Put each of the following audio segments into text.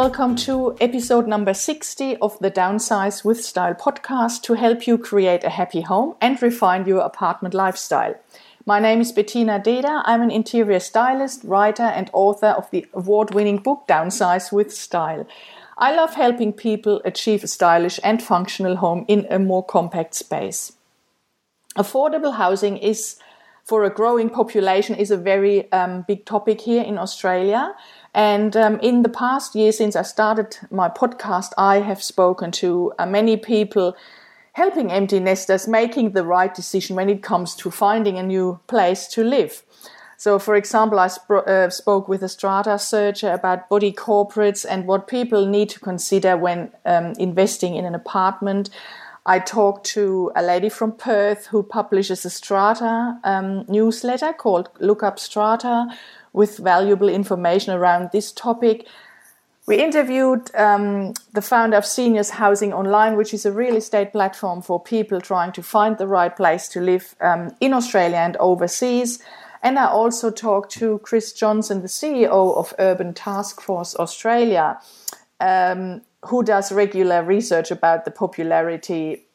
welcome to episode number 60 of the Downsize with Style podcast to help you create a happy home and refine your apartment lifestyle. My name is Bettina Deda. I'm an interior stylist, writer, and author of the award winning book Downsize with Style. I love helping people achieve a stylish and functional home in a more compact space. Affordable housing is for a growing population is a very um, big topic here in Australia. And um, in the past year, since I started my podcast, I have spoken to uh, many people helping empty nesters making the right decision when it comes to finding a new place to live. So, for example, I sp- uh, spoke with a strata searcher about body corporates and what people need to consider when um, investing in an apartment. I talked to a lady from Perth who publishes a strata um, newsletter called Look Up Strata, with valuable information around this topic. We interviewed um, the founder of Seniors Housing Online, which is a real estate platform for people trying to find the right place to live um, in Australia and overseas. And I also talked to Chris Johnson, the CEO of Urban Task Force Australia, um, who does regular research about the popularity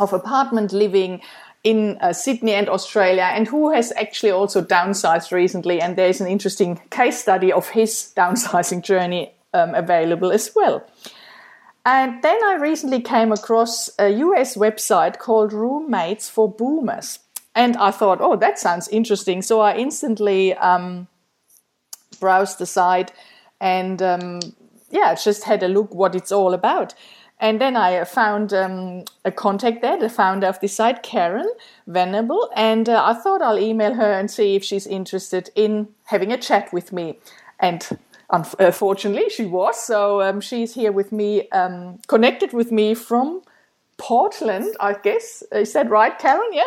of apartment living in uh, Sydney and Australia, and who has actually also downsized recently. And there's an interesting case study of his downsizing journey um, available as well. And then I recently came across a US website called Roommates for Boomers. And I thought, oh, that sounds interesting. So I instantly um, browsed the site and, um, yeah, just had a look what it's all about. And then I found um, a contact there, the founder of the site, Karen Venable, and uh, I thought I'll email her and see if she's interested in having a chat with me. And unfortunately, she was. So um, she's here with me, um, connected with me from Portland, I guess. Is that right, Karen? Yeah.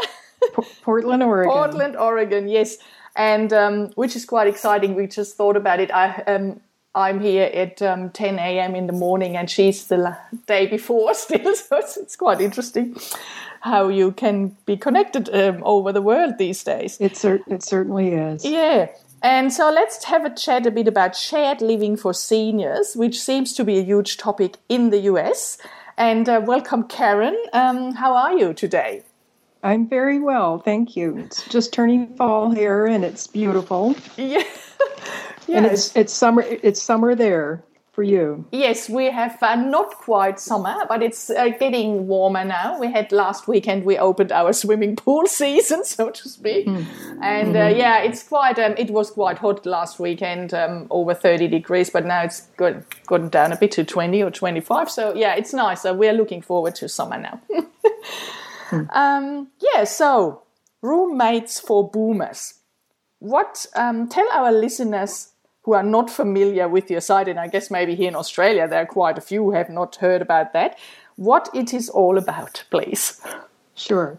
Portland, Oregon. Portland, Oregon. Yes, and um, which is quite exciting. We just thought about it. I um, I'm here at um, 10 a.m. in the morning, and she's the day before still. So it's, it's quite interesting how you can be connected um, over the world these days. It, cer- it certainly is. Yeah. And so let's have a chat a bit about shared living for seniors, which seems to be a huge topic in the US. And uh, welcome, Karen. Um, how are you today? I'm very well, thank you. It's just turning fall here, and it's beautiful. Yeah. And it's it's summer. It's summer there for you. Yes, we have uh, not quite summer, but it's uh, getting warmer now. We had last weekend we opened our swimming pool season, so to speak, mm-hmm. and uh, mm-hmm. yeah, it's quite. Um, it was quite hot last weekend, um, over thirty degrees, but now it's gone down a bit to twenty or twenty five. So yeah, it's nice. So we're looking forward to summer now. mm. um, yeah, so roommates for boomers. What um, tell our listeners who are not familiar with your site, and I guess maybe here in Australia there are quite a few who have not heard about that, what it is all about, please. Sure.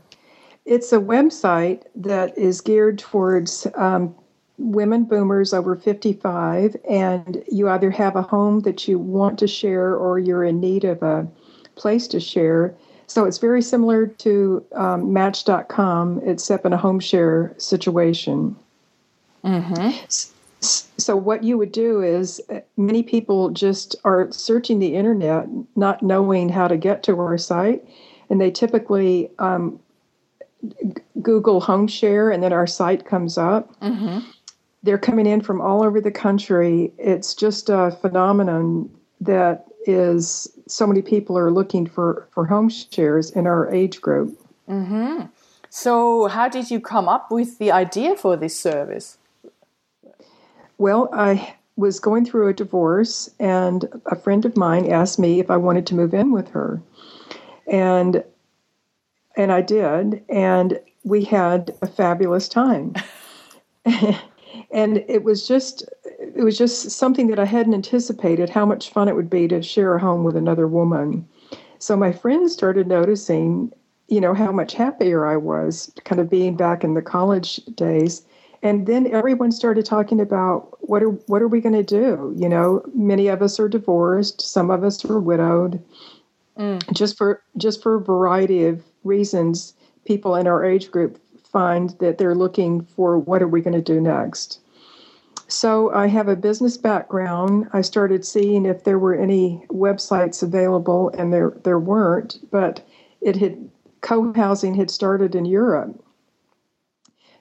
It's a website that is geared towards um, women boomers over 55, and you either have a home that you want to share or you're in need of a place to share. So it's very similar to um, Match.com, except in a home share situation. Mm-hmm. So, what you would do is uh, many people just are searching the internet, not knowing how to get to our site, and they typically um, Google home share, and then our site comes up. Mm-hmm. They're coming in from all over the country. It's just a phenomenon that is so many people are looking for for home shares in our age group. Mm-hmm. So, how did you come up with the idea for this service? Well, I was going through a divorce, and a friend of mine asked me if I wanted to move in with her, and and I did, and we had a fabulous time. and it was just it was just something that I hadn't anticipated how much fun it would be to share a home with another woman. So my friends started noticing, you know, how much happier I was kind of being back in the college days and then everyone started talking about what are what are we going to do you know many of us are divorced some of us are widowed mm. just for just for a variety of reasons people in our age group find that they're looking for what are we going to do next So I have a business background. I started seeing if there were any websites available, and there there weren't. But it had co-housing had started in Europe.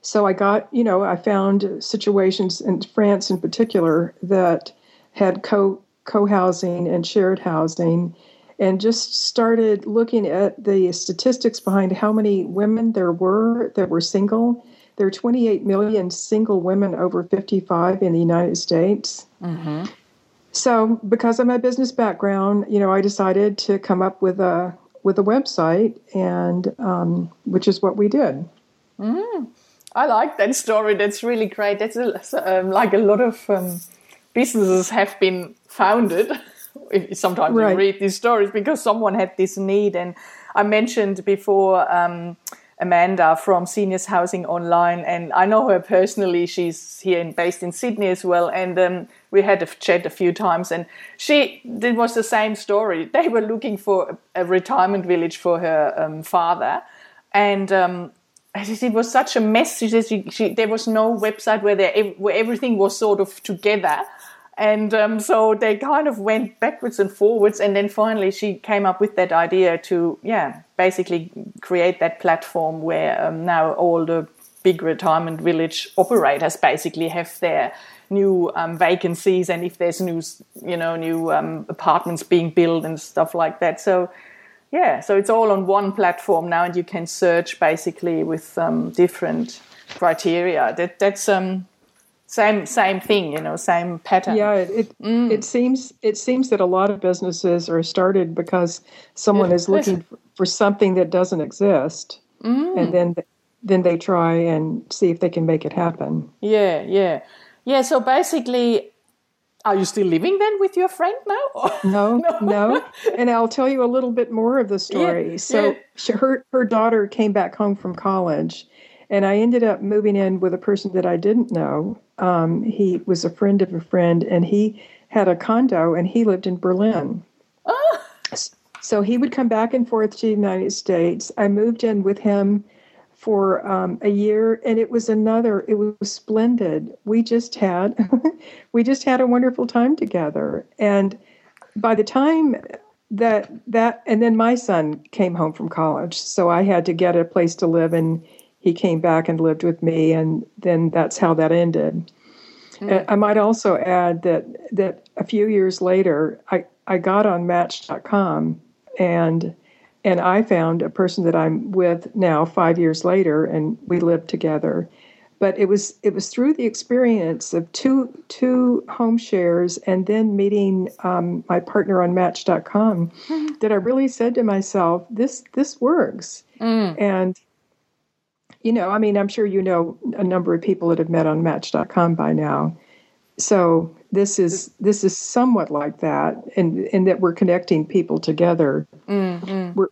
So I got, you know, I found situations in France in particular that had co co-housing and shared housing and just started looking at the statistics behind how many women there were that were single there are 28 million single women over 55 in the United States. Mm-hmm. So, because of my business background, you know, I decided to come up with a with a website, and um, which is what we did. Mm. I like that story. That's really great. That's a, um, like a lot of um, businesses have been founded. Sometimes right. you read these stories because someone had this need, and I mentioned before um, Amanda from Seniors Housing Online, and I know her personally. She's here in, based in Sydney as well, and um, we had a chat a few times. And she, it was the same story. They were looking for a retirement village for her um, father, and um, it was such a mess. She said she, she, there was no website where, where everything was sort of together. And um, so they kind of went backwards and forwards, and then finally she came up with that idea to, yeah, basically create that platform where um, now all the big retirement village operators basically have their new um, vacancies, and if there's new, you know, new um, apartments being built and stuff like that. So, yeah, so it's all on one platform now, and you can search basically with um, different criteria. That that's um same same thing you know same pattern yeah it it, mm. it, seems it seems that a lot of businesses are started because someone is looking for something that doesn't exist mm. and then then they try and see if they can make it happen yeah yeah yeah so basically are you still living then with your friend now no, no no and i'll tell you a little bit more of the story yeah, so yeah. her her daughter came back home from college and I ended up moving in with a person that I didn't know. Um, he was a friend of a friend, and he had a condo, and he lived in Berlin. Oh. So he would come back and forth to the United States. I moved in with him for um, a year, and it was another. It was splendid. We just had, we just had a wonderful time together. And by the time that that, and then my son came home from college, so I had to get a place to live and he came back and lived with me, and then that's how that ended. Mm. I might also add that that a few years later, I, I got on Match.com, and and I found a person that I'm with now five years later, and we lived together. But it was it was through the experience of two two home shares and then meeting um, my partner on Match.com that I really said to myself, this this works. Mm. And you know, I mean, I'm sure you know a number of people that have met on Match.com by now. So this is this is somewhat like that, in in that we're connecting people together. Mm-hmm. We're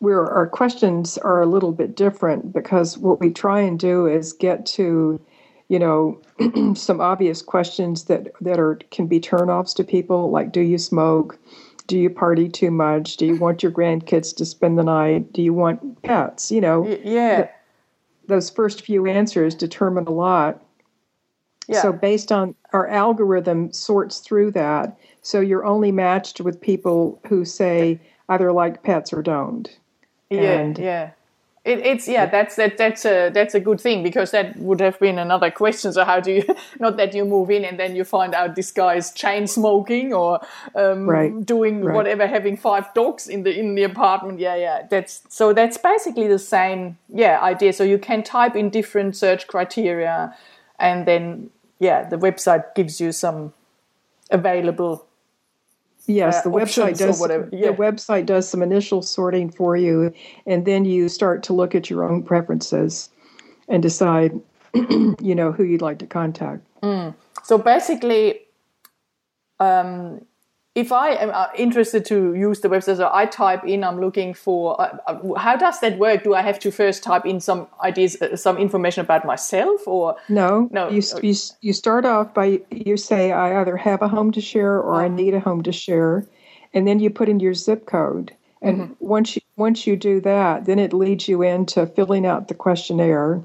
where our questions are a little bit different because what we try and do is get to you know some obvious questions that that are can be turnoffs to people like do you smoke do you party too much do you want your grandkids to spend the night do you want pets you know yeah those first few answers determine a lot. Yeah. So based on our algorithm sorts through that, so you're only matched with people who say either like pets or don't. Yeah, and yeah. It, it's yeah, that's that that's a that's a good thing because that would have been another question. So how do you not that you move in and then you find out this guy is chain smoking or um, right. doing right. whatever, having five dogs in the in the apartment. Yeah, yeah. That's so that's basically the same yeah idea. So you can type in different search criteria, and then yeah, the website gives you some available Yes, uh, the website does. Yeah. The website does some initial sorting for you, and then you start to look at your own preferences and decide, you know, who you'd like to contact. Mm. So basically, um, if I am uh, interested to use the website, so I type in, I'm looking for, uh, uh, how does that work? Do I have to first type in some ideas, uh, some information about myself or? No, no. You, you, you start off by, you say, I either have a home to share or. I need a home to share. And then you put in your zip code. And mm-hmm. once you, once you do that, then it leads you into filling out the questionnaire.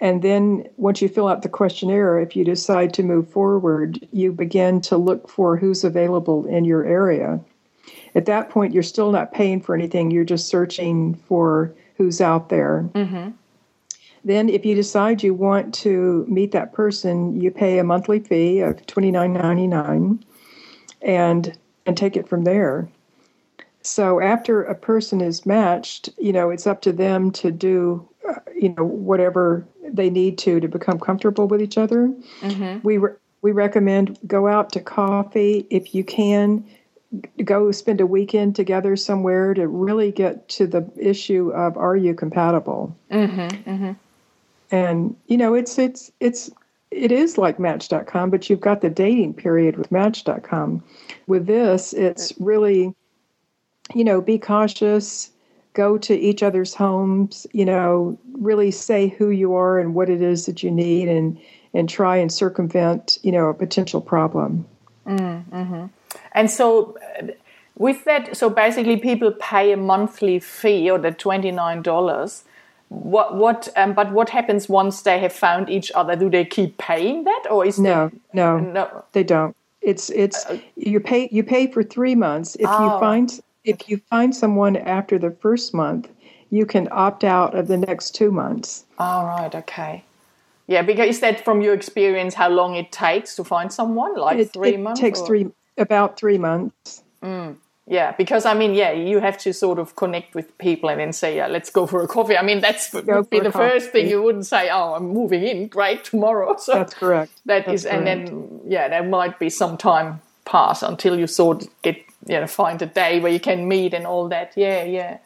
And then once you fill out the questionnaire, if you decide to move forward, you begin to look for who's available in your area. At that point, you're still not paying for anything, you're just searching for who's out there. Mm-hmm. Then, if you decide you want to meet that person, you pay a monthly fee of $29.99 and, and take it from there. So, after a person is matched, you know, it's up to them to do, uh, you know, whatever they need to to become comfortable with each other. Mm-hmm. We re- we recommend go out to coffee if you can. Go spend a weekend together somewhere to really get to the issue of are you compatible? Mm-hmm. Mm-hmm. And you know, it's it's it's it is like Match.com, but you've got the dating period with Match.com. With this, it's really, you know, be cautious go to each other's homes, you know, really say who you are and what it is that you need and and try and circumvent, you know, a potential problem. Mm-hmm. And so uh, with that, so basically people pay a monthly fee or the $29. What, what, um, but what happens once they have found each other? Do they keep paying that or is no, they, no, no, they don't. It's, it's, you pay, you pay for three months. If Oh. you find, if you find someone after the first month, you can opt out of the next two months. All right, okay. Yeah, because is that from your experience how long it takes to find someone? Like It, three it months? It takes or- three, about three months. Mm, yeah, because I mean, yeah, you have to sort of connect with people and then say, yeah, let's go for a coffee. I mean, that's would be the first thing you wouldn't say, oh, I'm moving in, great, tomorrow. So That's correct. That That's is, and then yeah, there might be some time pass until you sort of get you know find a day where you can meet and all that. Yeah, yeah.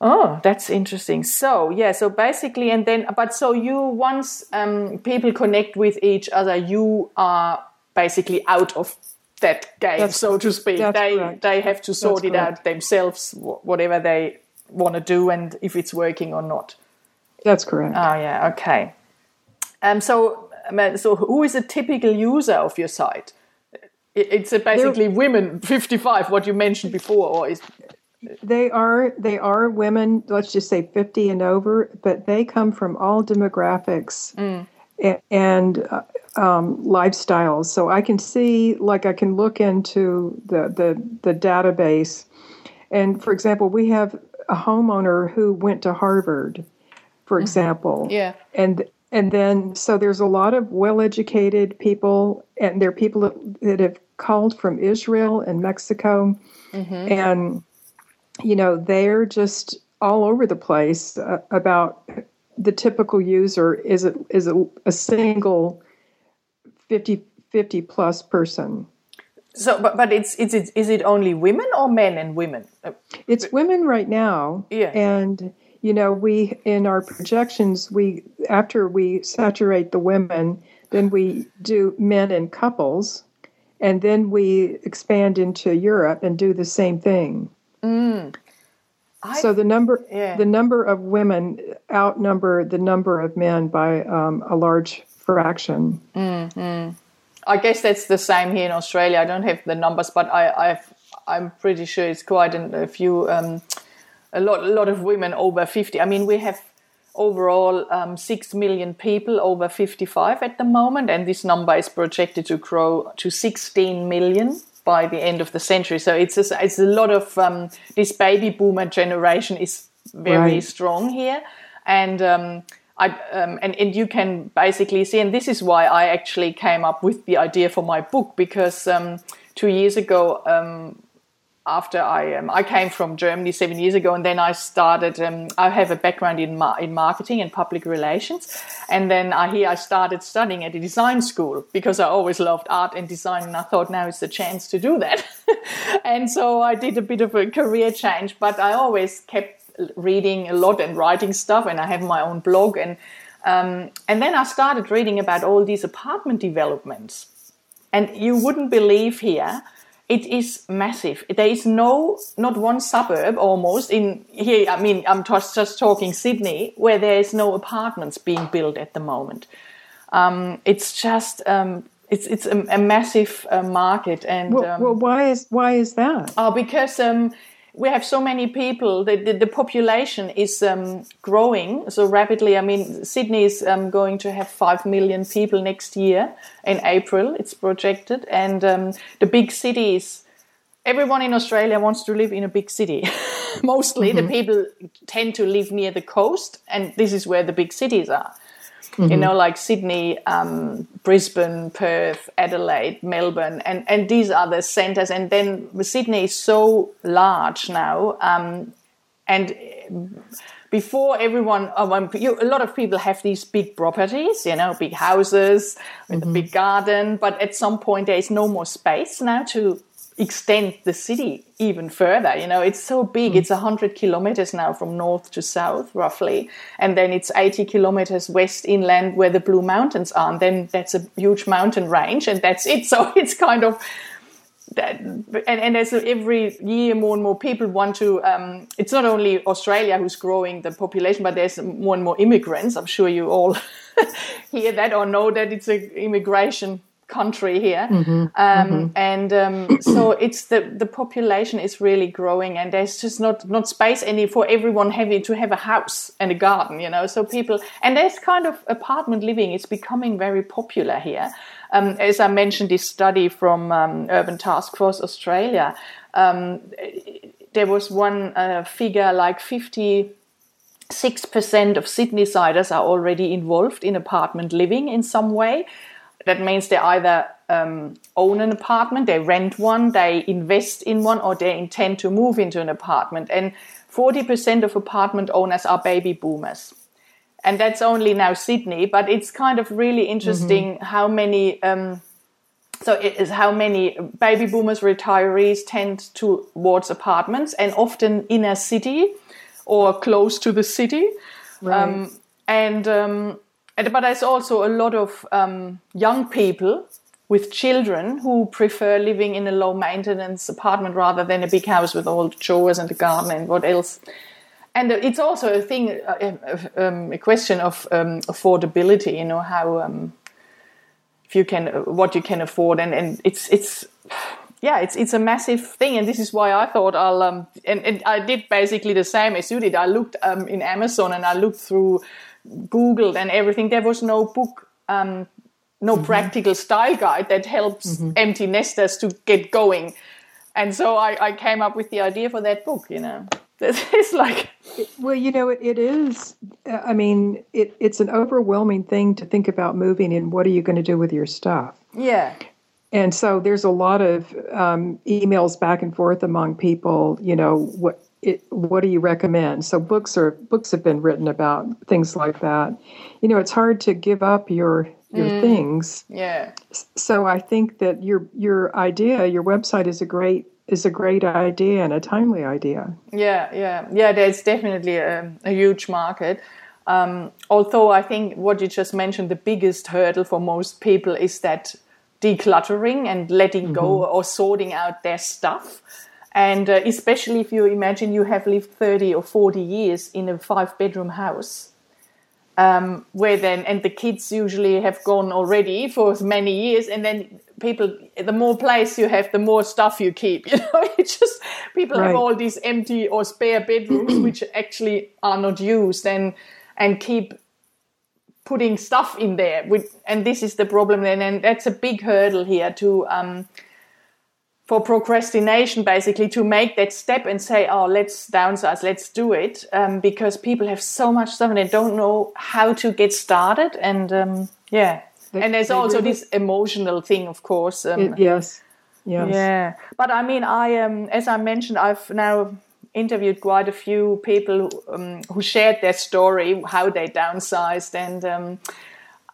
Oh, that's interesting. So yeah, so basically, and then but so you once um, people connect with each other, you are basically out of that game, That's- so to speak. They correct. they have to sort That's it out themselves, whatever they want to do, and if it's working or not. That's correct. Oh yeah, okay. Um, so, so who is a typical user of your site? It- It's basically women, fifty-five, what you mentioned before, or is They are they are women, let's just say 50 and over, but they come from all demographics a- and uh, um, lifestyles. So I can see, like, I can look into the, the the database, and for example, we have a homeowner who went to Harvard, for example, yeah, and and then so there's a lot of well-educated people, and there are people that, that have called from Israel and Mexico, and you know they're just all over the place uh, about the typical user is it is a, a single 50 50 plus person. So, but but it's it's it's is it only women or men and women? Uh, it's women right now. Yeah. and you know we in our projections we after we saturate the women then we do men and couples and then we expand into europe and do the same thing I, so the number Yeah. the number of women outnumber the number of men by um, a large fraction. I guess that's the same here in Australia. I don't have the numbers, but I, I've I'm pretty sure it's quite an, a few um, a lot a lot of women over fifty. I mean, we have overall um, six million people over fifty five at the moment, and this number is projected to grow to sixteen million by the end of the century. So it's a, it's a lot of um, this baby boomer generation is very Right. strong here, and. Um, I, um, and, and you can basically see, and this is why I actually came up with the idea for my book because um, two years ago, um, after I um, I came from Germany seven years ago, and then I started. Um, I have a background in mar- in marketing and public relations, and then I here I started studying at a design school because I always loved art and design, and I thought now is the chance to do that. and so I did a bit of a career change, but I always kept reading a lot and writing stuff, and I have my own blog and. Um, and then I started reading about all these apartment developments. And you wouldn't believe here, it is massive. There is no, not one suburb almost in here. I mean, I'm just, just talking Sydney, where there is no apartments being built at the moment. Um, it's just, um, it's it's a, a massive uh, market, and Well, um, well, why is why is that? Oh, because um, we have so many people. The, the, the population is um, growing so rapidly. I mean, Sydney is um, going to have five million people next year in April. It's projected, and um, the big cities. Everyone in Australia wants to live in a big city. Mostly, mm-hmm. the people tend to live near the coast, and this is where the big cities are. Mm-hmm. You know, like Sydney, um, Brisbane, Perth, Adelaide, Melbourne, and, and these are the centers. And then Sydney is so large now. Um, and before everyone, oh, you, a lot of people have these big properties, you know, big houses with mm-hmm. a big garden. But at some point, there is no more space now to extend the city even further. You know, it's so big. Mm. It's 100 kilometers now from north to south, roughly. And then it's 80 kilometers west inland where the Blue Mountains are. And then that's a huge mountain range, and that's it. So it's kind of. That, and, and as every year more and more people want to um, it's not only australia who's growing the population but there's more and more immigrants i'm sure you all hear that or know that it's an immigration country here mm-hmm. Um, mm-hmm. and um, so it's the the population is really growing and there's just not not space any for everyone having to have a house and a garden you know so people and there's kind of apartment living is becoming very popular here um, as i mentioned this study from um, urban task force australia um, there was one uh, figure like 50 6% of Sydneysiders are already involved in apartment living in some way that means they either um, own an apartment, they rent one, they invest in one, or they intend to move into an apartment. And 40% of apartment owners are baby boomers. And that's only now Sydney, but it's kind of really interesting mm-hmm. how many. Um, so it is how many baby boomers retirees tend towards apartments and often in a city or close to the city right. um, and um, but there's also a lot of um, young people with children who prefer living in a low maintenance apartment rather than a big house with all the chores and the garden and what else. And it's also a thing, uh, um, a question of um, affordability. You know how um, if you can, uh, what you can afford, and, and it's it's yeah, it's it's a massive thing, and this is why I thought I'll um, and, and I did basically the same as you did. I looked um, in Amazon and I looked through Googled and everything, there was no book, um, no mm-hmm. practical style guide that helps mm-hmm. empty nesters to get going. And so I, I, came up with the idea for that book, you know. It's like. Well, you know, it, it is. I mean, it, it's an overwhelming thing to think about moving and what are you going to do with your stuff? Yeah. And so there's a lot of um, emails back and forth among people, you know, what it, what do you recommend? So books are books have been written about things like that. You know, it's hard to give up your your mm, things. Yeah. So I think that your your idea, your website is a great is a great idea and a timely idea. Yeah, yeah, yeah. There's definitely a, a huge market. Um, although I think what you just mentioned, the biggest hurdle for most people is that decluttering and letting mm-hmm. go or sorting out their stuff. And uh, especially if you imagine you have lived 30 or 40 years in a five bedroom house, um, where then, and the kids usually have gone already for many years, and then people, the more place you have, the more stuff you keep. You know, it's just people right. have all these empty or spare bedrooms which actually are not used and, and keep putting stuff in there. With, and this is the problem, and, and that's a big hurdle here to, um, for procrastination basically to make that step and say oh let's downsize let's do it um, because people have so much stuff and they don't know how to get started. And um, yeah. They, and there's also really? this emotional thing of course um, it, yes. Yes. yeah. But i mean i um, as i mentioned i've now interviewed quite a few people who, um, who shared their story how they downsized and um,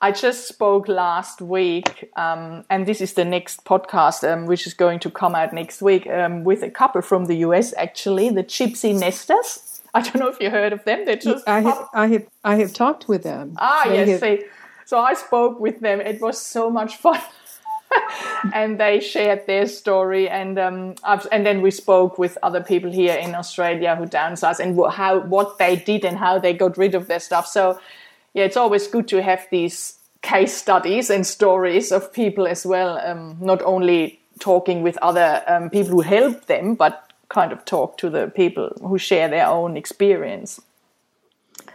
I just spoke last week, um, and this is the next podcast, um, which is going to come out next week, um, with a couple from the US, actually, the Gypsy Nesters. I don't know if you heard of them. They just I have, I have, I have talked with them. Ah, they yes. Have... See, so I spoke with them. It was so much fun. and they shared their story, and um, and then we spoke with other people here in Australia who downsized and how what they did and how they got rid of their stuff. So yeah, it's always good to have these case studies and stories of people as well, um, not only talking with other um, people who help them, but kind of talk to the people who share their own experience.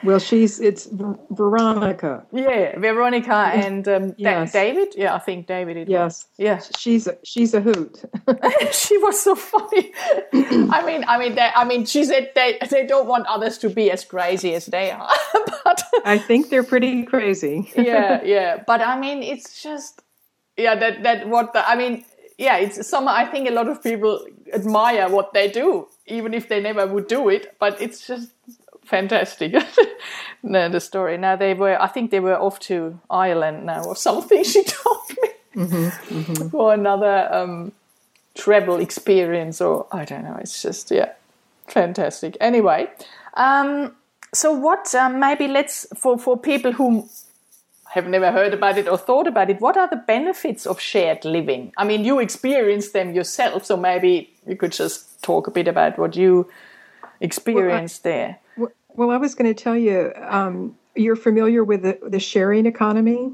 Well, she's it's Veronica. Yeah, Veronica and um, Yes. Da- David. Yeah, I think David. It was. Yes, Yes. she's a, she's a hoot. she was so funny. I mean, I mean, they, I mean, she said they they don't want others to be as crazy as they are, but I think they're pretty crazy. yeah, yeah. But I mean, it's just yeah that that what the I mean, yeah. It's some. I think a lot of people admire what they do, even if they never would do it. But it's just fantastic. no, the story. Now they were. I think they were off to Ireland now or something. She told me for another um, travel experience, or I don't know. It's just yeah, fantastic. Anyway. Um, so what um, maybe let's for for people who have never heard about it or thought about it what are the benefits of shared living i mean you experienced them yourself so maybe you could just talk a bit about what you experienced there W- Well, I was going to tell you, um, you're familiar with the, the sharing economy.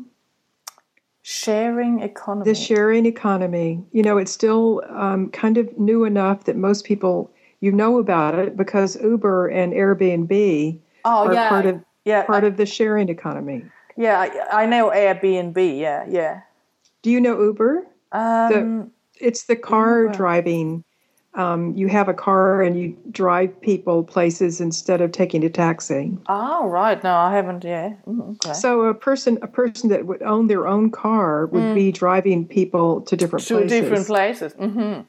sharing economy The sharing economy, you know, it's still um, kind of new enough that most people you know about it because Uber and Airbnb oh are yeah part of yeah part I, of the sharing economy. yeah I, I know airbnb yeah yeah Do you know Uber? um, It's the car Uber. driving. Um, you have a car and you drive people places instead of taking a taxi. oh right no i haven't yeah Mm, okay So a person a person that would own their own car would be driving people to different Mm. to places. different places hmm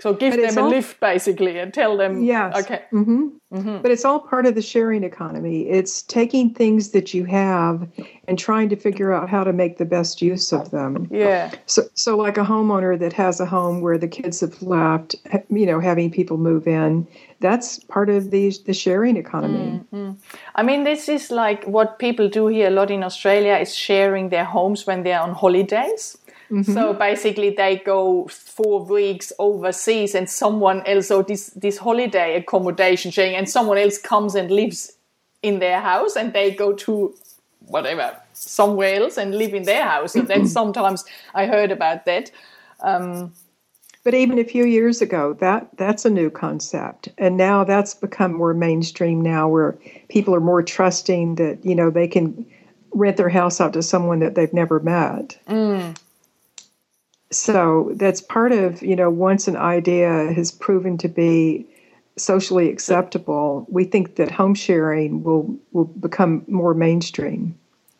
so give But them a all- lift basically and tell them Yes. okay mm-hmm. Mm-hmm. But it's all part of the sharing economy. It's taking things that you have and trying to figure out how to make the best use of them. yeah So, so like a homeowner that has a home where the kids have left, you know, having people move in, that's part of the the sharing economy. Mm-hmm. I mean, this is like what people do here a lot in Australia is sharing their homes when they're on holidays. So basically, they go four weeks overseas, and someone else, or this this holiday accommodation sharing, and someone else comes and lives in their house, and they go to whatever somewhere else and live in their house. and then sometimes I heard about that. Um, but even a few years ago, that that's a new concept, and now that's become more mainstream now, where people are more trusting that you know they can rent their house out to someone that they've never met. Mm. So that's part of you know once an idea has proven to be socially acceptable, we think that home sharing will will become more mainstream.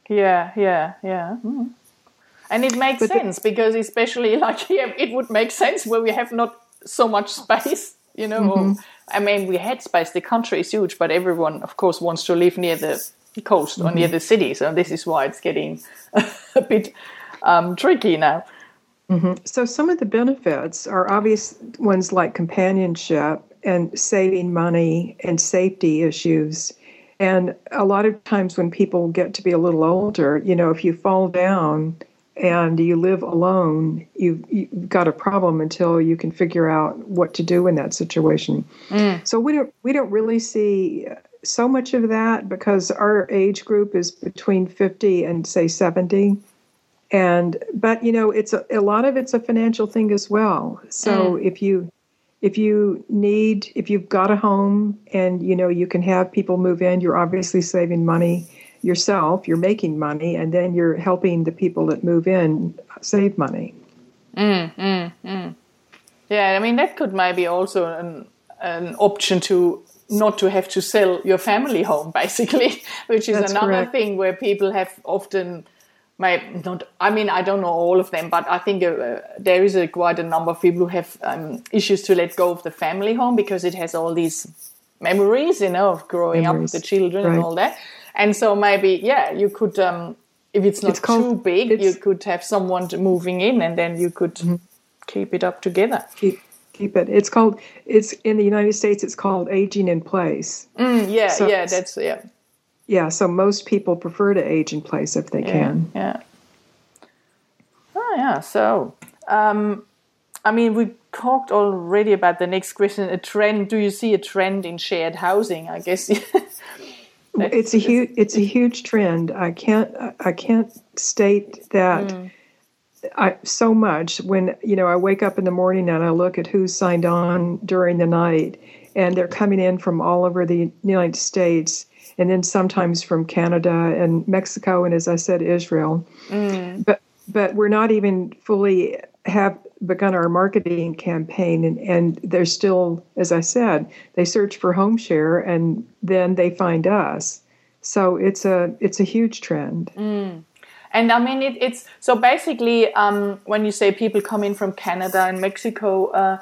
Yeah, yeah, yeah. Mm. And it makes But the- sense because, especially like here, it would make sense where we have not so much space. You know, or- I mean, we had space. The country is huge, but everyone, of course, wants to live near the coast or near the city. So this is why it's getting a bit um, tricky now. Mm-hmm. So some of the benefits are obvious ones like companionship and saving money and safety issues. And a lot of times when people get to be a little older, you know, if you fall down and you live alone, you've, you've got a problem until you can figure out what to do in that situation. Mm. So we don't we don't really see so much of that because our age group is between 50 and say 70 and but you know it's a, a lot of it's a financial thing as well so mm. if you if you need if you've got a home and you know you can have people move in you're obviously saving money yourself you're making money and then you're helping the people that move in save money mm, mm, Yeah, I mean that could maybe also an an option to not to have to sell your family home, basically, which is That's another correct. thing where people have often. May not. I mean, I don't know all of them, but I think uh, there is a, quite a number of people who have um, issues to let go of the family home because it has all these memories, you know, of growing Memories, up with the children and all that. And so maybe, yeah, you could, um, if it's not It's called- too big, you Mm-hmm. could have someone moving in, and then you could keep it up together. keep keep it it's called it's in the united states it's called aging in place Mm, yeah, So- yeah, that's yeah, yeah so most people prefer to age in place if they yeah, can yeah. Oh yeah. So, um, I mean, we talked already about the next question. A trend? Do you see a trend in shared housing? I guess. It's a huge it's a huge trend i can't i can't state that I, so much when you know I wake up in the morning and I look at who's signed on during the night, and they're coming in from all over the United States, and then sometimes from Canada and Mexico, and as I said, Israel. Mm. But but we're not even fully have begun our marketing campaign and, and they're still as i said they search for home share and then they find us so it's a it's a huge trend mm. And I mean, it, it's so basically um, when you say people come in from Canada and Mexico, uh,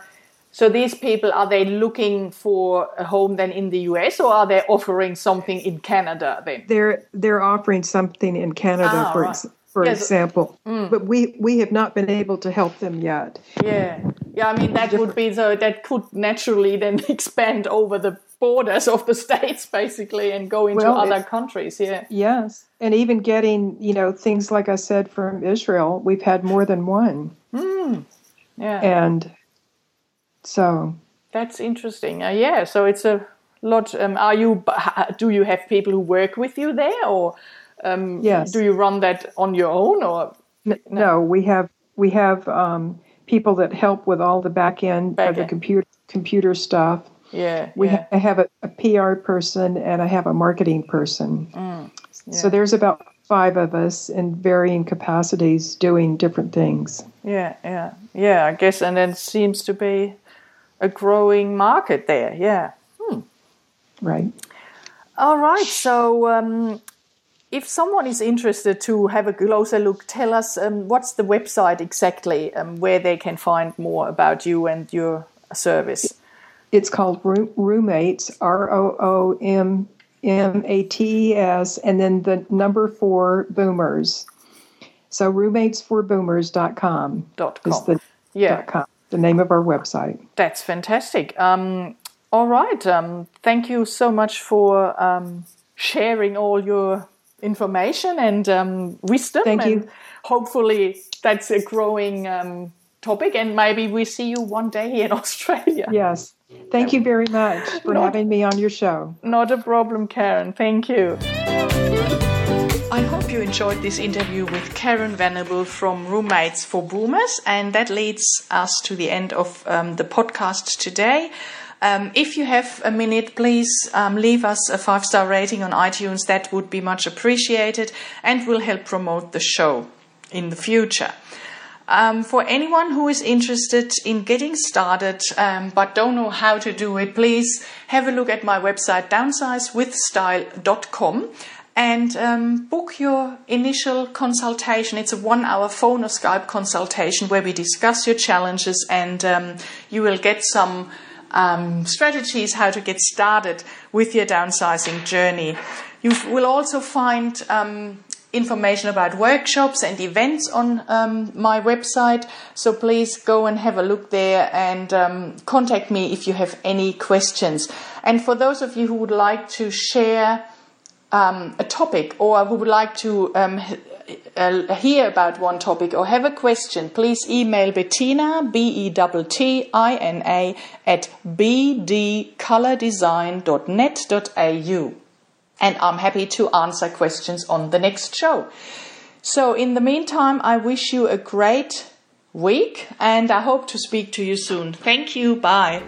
so these people are they looking for a home then in the US or are they offering something in Canada then? They're they're offering something in Canada ah, for right. for yes. example, mm. but we we have not been able to help them yet. Yeah, yeah. I mean that would be so that could naturally then expand over the borders of the states basically and go into well, other countries yeah yes and even getting you know things like i said from israel we've had more than one mm. yeah and so that's interesting uh, yeah so it's a lot um, are you do you have people who work with you there or um, yes do you run that on your own or no, no we have we have um, people that help with all the back end back of the computer computer stuff yeah. We yeah. Ha- I have a, a, PR person and I have a marketing person. Mm, yeah. So there's about five of us in varying capacities doing different things. Yeah, yeah, yeah. I guess, and it seems to be a growing market there. Yeah. Hmm. Right. All right. So, um, if someone is interested to have a closer look, tell us um, what's the website exactly um, where they can find more about you and your service. It's called Roommates, R O O M M A T E S, and then the number four boomers. So roommatesforboomers.com dot com. is the, yeah. com, the name of our website. That's fantastic. Um, all right. Um, thank you so much for um, sharing all your information and um, wisdom. Thank and you. Hopefully, that's a growing um, topic, and maybe we see you one day in Australia. Yes. Thank you very much for not, having me on your show. Not a problem, Karen. Thank you. I hope you enjoyed this interview with Karen Venable from Roommates for Boomers, and that leads us to the end of um, the podcast today. Um, if you have a minute, please um, leave us a five star rating on iTunes. That would be much appreciated and will help promote the show in the future. Um, for anyone who is interested in getting started um, but don't know how to do it, please have a look at my website downsizewithstyle.com and um, book your initial consultation. It's a one hour phone or Skype consultation where we discuss your challenges and um, you will get some um, strategies how to get started with your downsizing journey. You will also find um, information about workshops and events on um, my website. So please go and have a look there and um, contact me if you have any questions. And for those of you who would like to share um, a topic or who would like to um, uh, hear about one topic or have a question, please email Bettina, B E T T I N A, at bdcolordesign.net.au and I'm happy to answer questions on the next show. So, in the meantime, I wish you a great week and I hope to speak to you soon. Thank you. Bye.